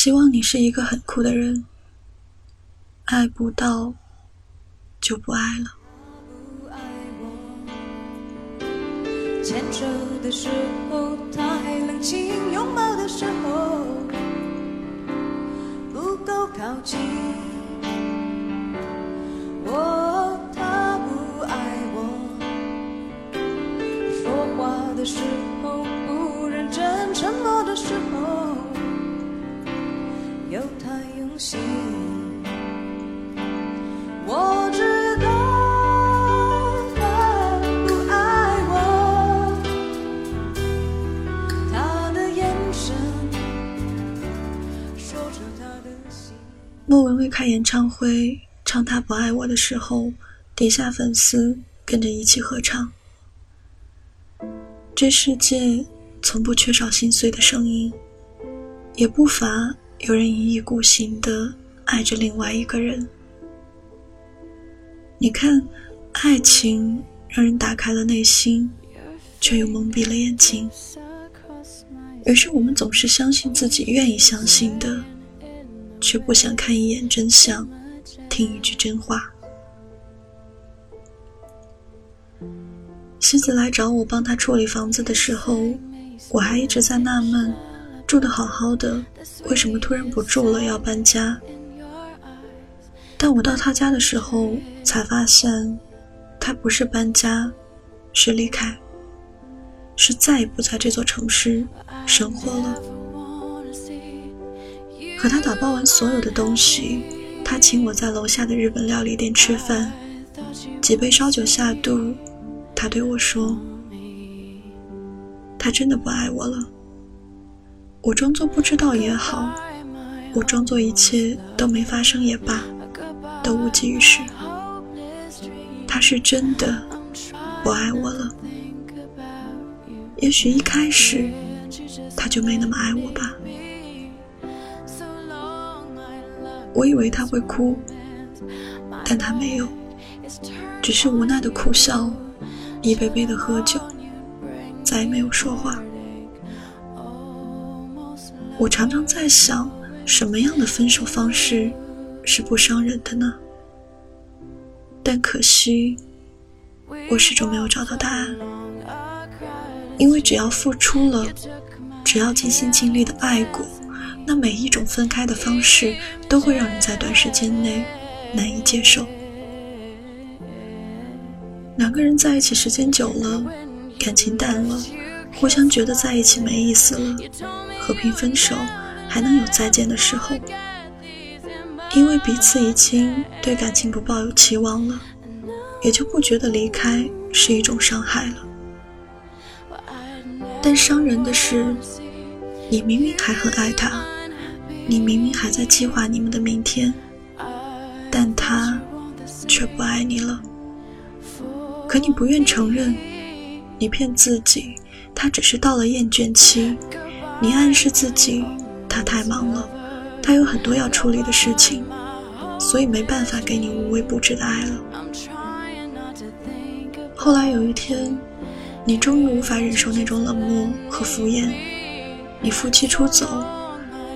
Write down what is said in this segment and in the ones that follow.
希望你是一个很酷的人，爱不到就不爱了。牵手的时候太冷清，拥抱的时候不够靠近。我他不爱我，说话的时候不认真，沉默的时候又太用心。我知道他不爱我，他的眼神说出他的心。莫文蔚开演唱会唱《他不爱我》的时候，底下粉丝跟着一起合唱。这世界从不缺少心碎的声音，也不乏有人一意孤行的爱着另外一个人。你看，爱情让人打开了内心，却又蒙蔽了眼睛。于是我们总是相信自己愿意相信的，却不想看一眼真相，听一句真话。西子来找我帮他处理房子的时候，我还一直在纳闷，住得好好的，为什么突然不住了，要搬家？但我到他家的时候，才发现，他不是搬家，是离开，是再也不在这座城市生活了。和他打包完所有的东西，他请我在楼下的日本料理店吃饭，几杯烧酒下肚，他对我说：“他真的不爱我了。”我装作不知道也好，我装作一切都没发生也罢，都无济于事。他是真的不爱我了。也许一开始他就没那么爱我吧。我以为他会哭，但他没有，只是无奈的苦笑，一杯杯的喝酒，再也没有说话。我常常在想，什么样的分手方式是不伤人的呢？但可惜，我始终没有找到答案。因为只要付出了，只要尽心尽力的爱过。那每一种分开的方式都会让人在短时间内难以接受。两个人在一起时间久了，感情淡了，互相觉得在一起没意思了，和平分手还能有再见的时候。因为彼此已经对感情不抱有期望了，也就不觉得离开是一种伤害了。但伤人的是，你明明还很爱他。你明明还在计划你们的明天，但他却不爱你了。可你不愿承认，你骗自己，他只是到了厌倦期。你暗示自己，他太忙了，他有很多要处理的事情，所以没办法给你无微不至的爱了。后来有一天，你终于无法忍受那种冷漠和敷衍，你负气出走。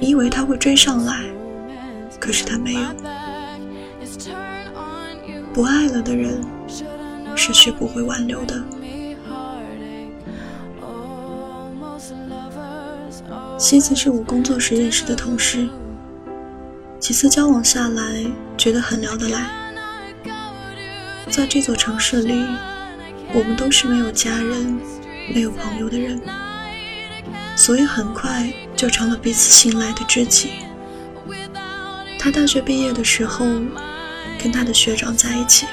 你以为他会追上来，可是他没有。不爱了的人是学不会挽留的。西子是我工作时认识的同事，几次交往下来，觉得很聊得来。在这座城市里，我们都是没有家人、没有朋友的人，所以很快。就成了彼此信赖的知己。他大学毕业的时候，跟他的学长在一起。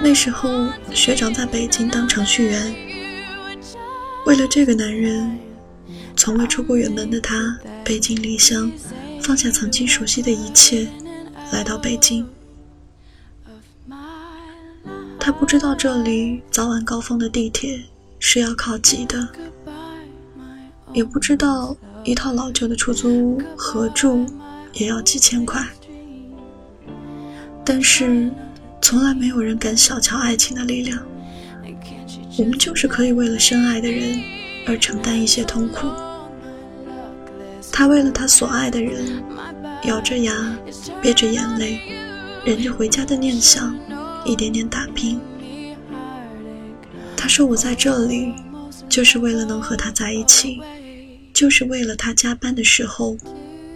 那时候学长在北京当程序员。为了这个男人，从未出过远门的他背井离乡，放下曾经熟悉的一切，来到北京。他不知道这里早晚高峰的地铁是要靠挤的。也不知道一套老旧的出租屋合住也要几千块，但是从来没有人敢小瞧爱情的力量。我们就是可以为了深爱的人而承担一些痛苦。他为了他所爱的人，咬着牙，憋着眼泪，忍着回家的念想，一点点打拼。他说：“我在这里，就是为了能和他在一起，就是为了他加班的时候，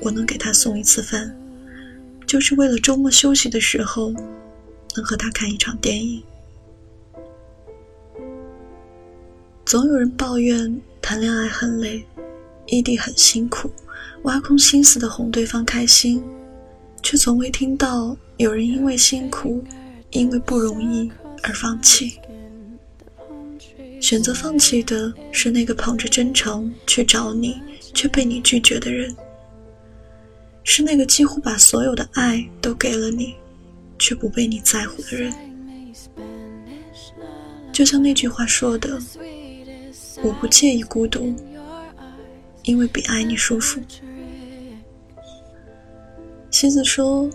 我能给他送一次饭，就是为了周末休息的时候，能和他看一场电影。”总有人抱怨谈恋爱很累，异地很辛苦。挖空心思的哄对方开心，却从未听到有人因为辛苦、因为不容易而放弃。选择放弃的是那个捧着真诚去找你却被你拒绝的人，是那个几乎把所有的爱都给了你却不被你在乎的人。就像那句话说的：“我不介意孤独，因为比爱你舒服。”妻子说：“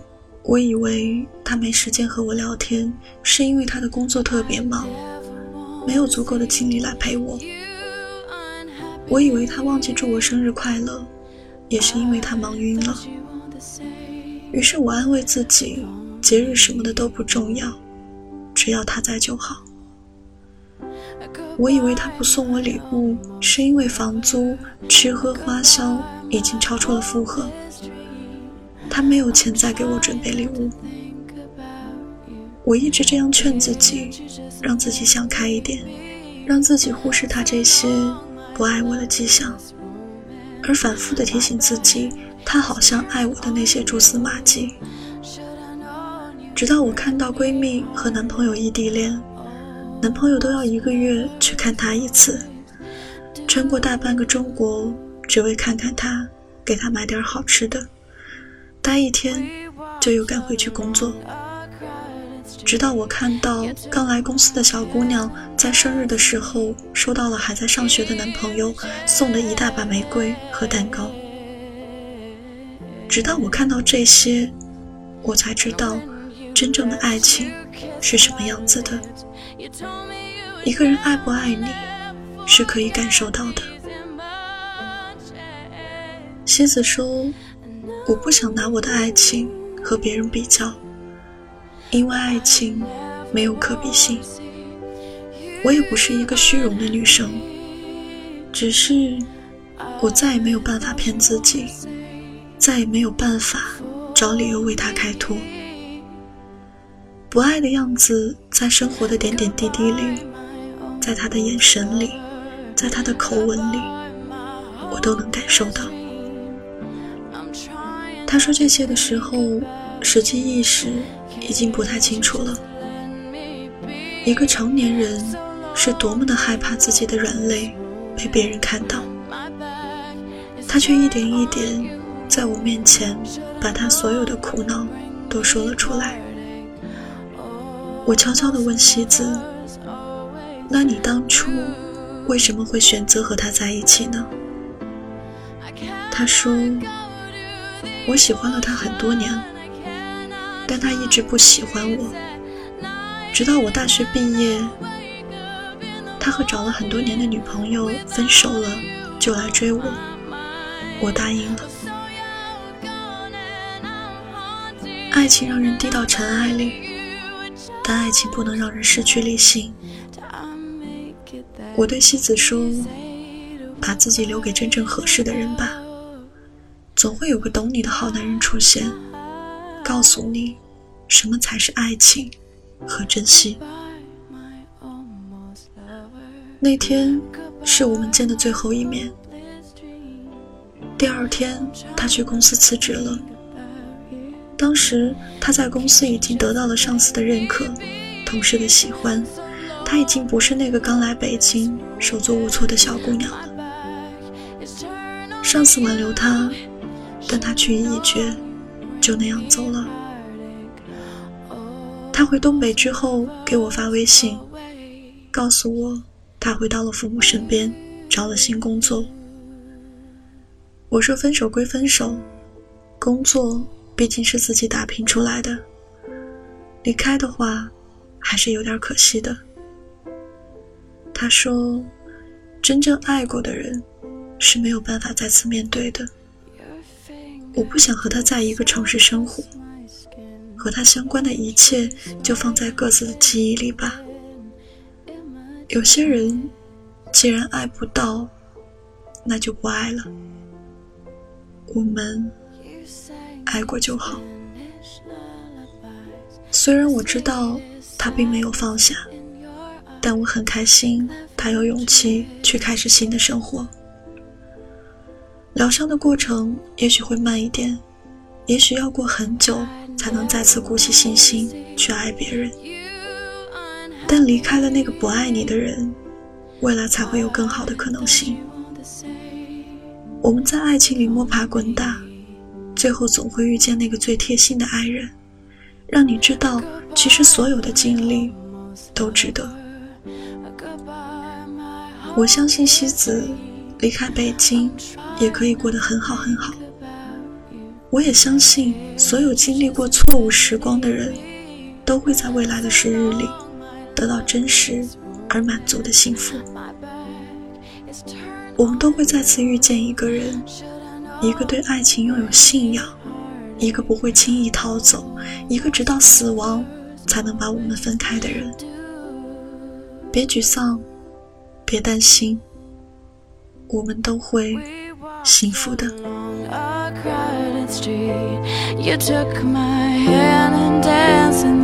我以为他没时间和我聊天，是因为他的工作特别忙，没有足够的精力来陪我。我以为他忘记祝我生日快乐，也是因为他忙晕了。于是我安慰自己，节日什么的都不重要，只要他在就好。我以为他不送我礼物，是因为房租、吃喝花销已经超出了负荷。”他没有钱再给我准备礼物，我一直这样劝自己，让自己想开一点，让自己忽视他这些不爱我的迹象，而反复的提醒自己，他好像爱我的那些蛛丝马迹。直到我看到闺蜜和男朋友异地恋，男朋友都要一个月去看她一次，穿过大半个中国，只为看看她，给她买点好吃的。待一天，就又赶回去工作。直到我看到刚来公司的小姑娘在生日的时候收到了还在上学的男朋友送的一大把玫瑰和蛋糕。直到我看到这些，我才知道真正的爱情是什么样子的。一个人爱不爱你，是可以感受到的。西子说。我不想拿我的爱情和别人比较，因为爱情没有可比性。我也不是一个虚荣的女生，只是我再也没有办法骗自己，再也没有办法找理由为他开脱。不爱的样子，在生活的点点滴滴里，在他的眼神里，在他的口吻里，我都能感受到。他说这些的时候，实际意识已经不太清楚了。一个成年人是多么的害怕自己的软肋被别人看到，他却一点一点在我面前把他所有的苦恼都说了出来。我悄悄地问西子：“那你当初为什么会选择和他在一起呢？”他说。我喜欢了他很多年，但他一直不喜欢我。直到我大学毕业，他和找了很多年的女朋友分手了，就来追我，我答应了。爱情让人低到尘埃里，但爱情不能让人失去理性。我对西子说：“把自己留给真正合适的人吧。”总会有个懂你的好男人出现，告诉你什么才是爱情和珍惜。那天是我们见的最后一面。第二天，他去公司辞职了。当时他在公司已经得到了上司的认可，同事的喜欢，他已经不是那个刚来北京手足无措的小姑娘了。上司挽留他。但他去意已决，就那样走了。他回东北之后给我发微信，告诉我他回到了父母身边，找了新工作。我说分手归分手，工作毕竟是自己打拼出来的，离开的话还是有点可惜的。他说，真正爱过的人是没有办法再次面对的。我不想和他在一个城市生活，和他相关的一切就放在各自的记忆里吧。有些人，既然爱不到，那就不爱了。我们爱过就好。虽然我知道他并没有放下，但我很开心他有勇气去开始新的生活。疗伤的过程也许会慢一点，也许要过很久才能再次鼓起信心去爱别人。但离开了那个不爱你的人，未来才会有更好的可能性。我们在爱情里摸爬滚打，最后总会遇见那个最贴心的爱人，让你知道，其实所有的经历都值得。我相信西子离开北京也可以过得很好很好。我也相信，所有经历过错误时光的人，都会在未来的时日里。得到真实而满足的幸福，我们都会再次遇见一个人，一个对爱情拥有信仰，一个不会轻易逃走，一个直到死亡才能把我们分开的人。别沮丧，别担心，我们都会幸福的。And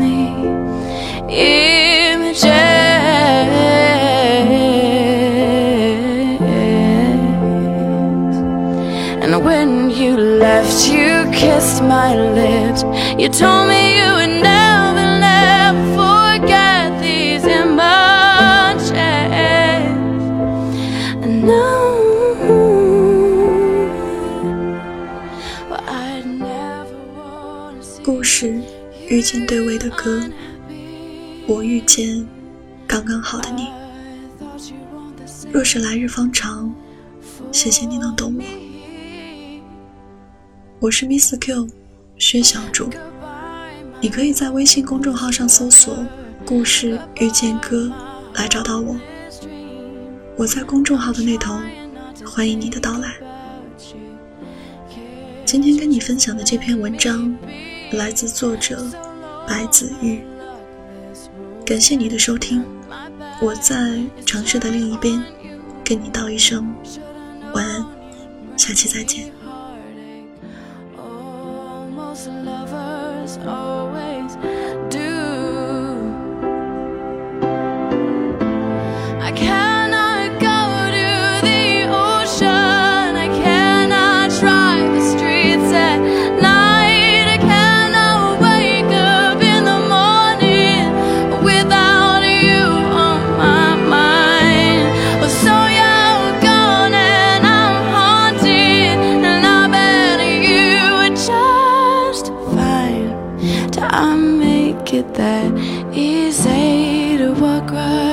You told me you would never, never forget these emotions. And now, well, I never want to see 故事遇见对味的歌。我遇见刚刚好的你，若是来日方长，谢谢你能懂我。我是 Miss Q，薛小主，你可以在微信公众号上搜索“故事遇见歌”来找到我。我在公众号的那头，欢迎你的到来。今天跟你分享的这篇文章，来自作者白子玉。感谢你的收听，我在城市的另一边，跟你道一声晚安，下期再见。paragraph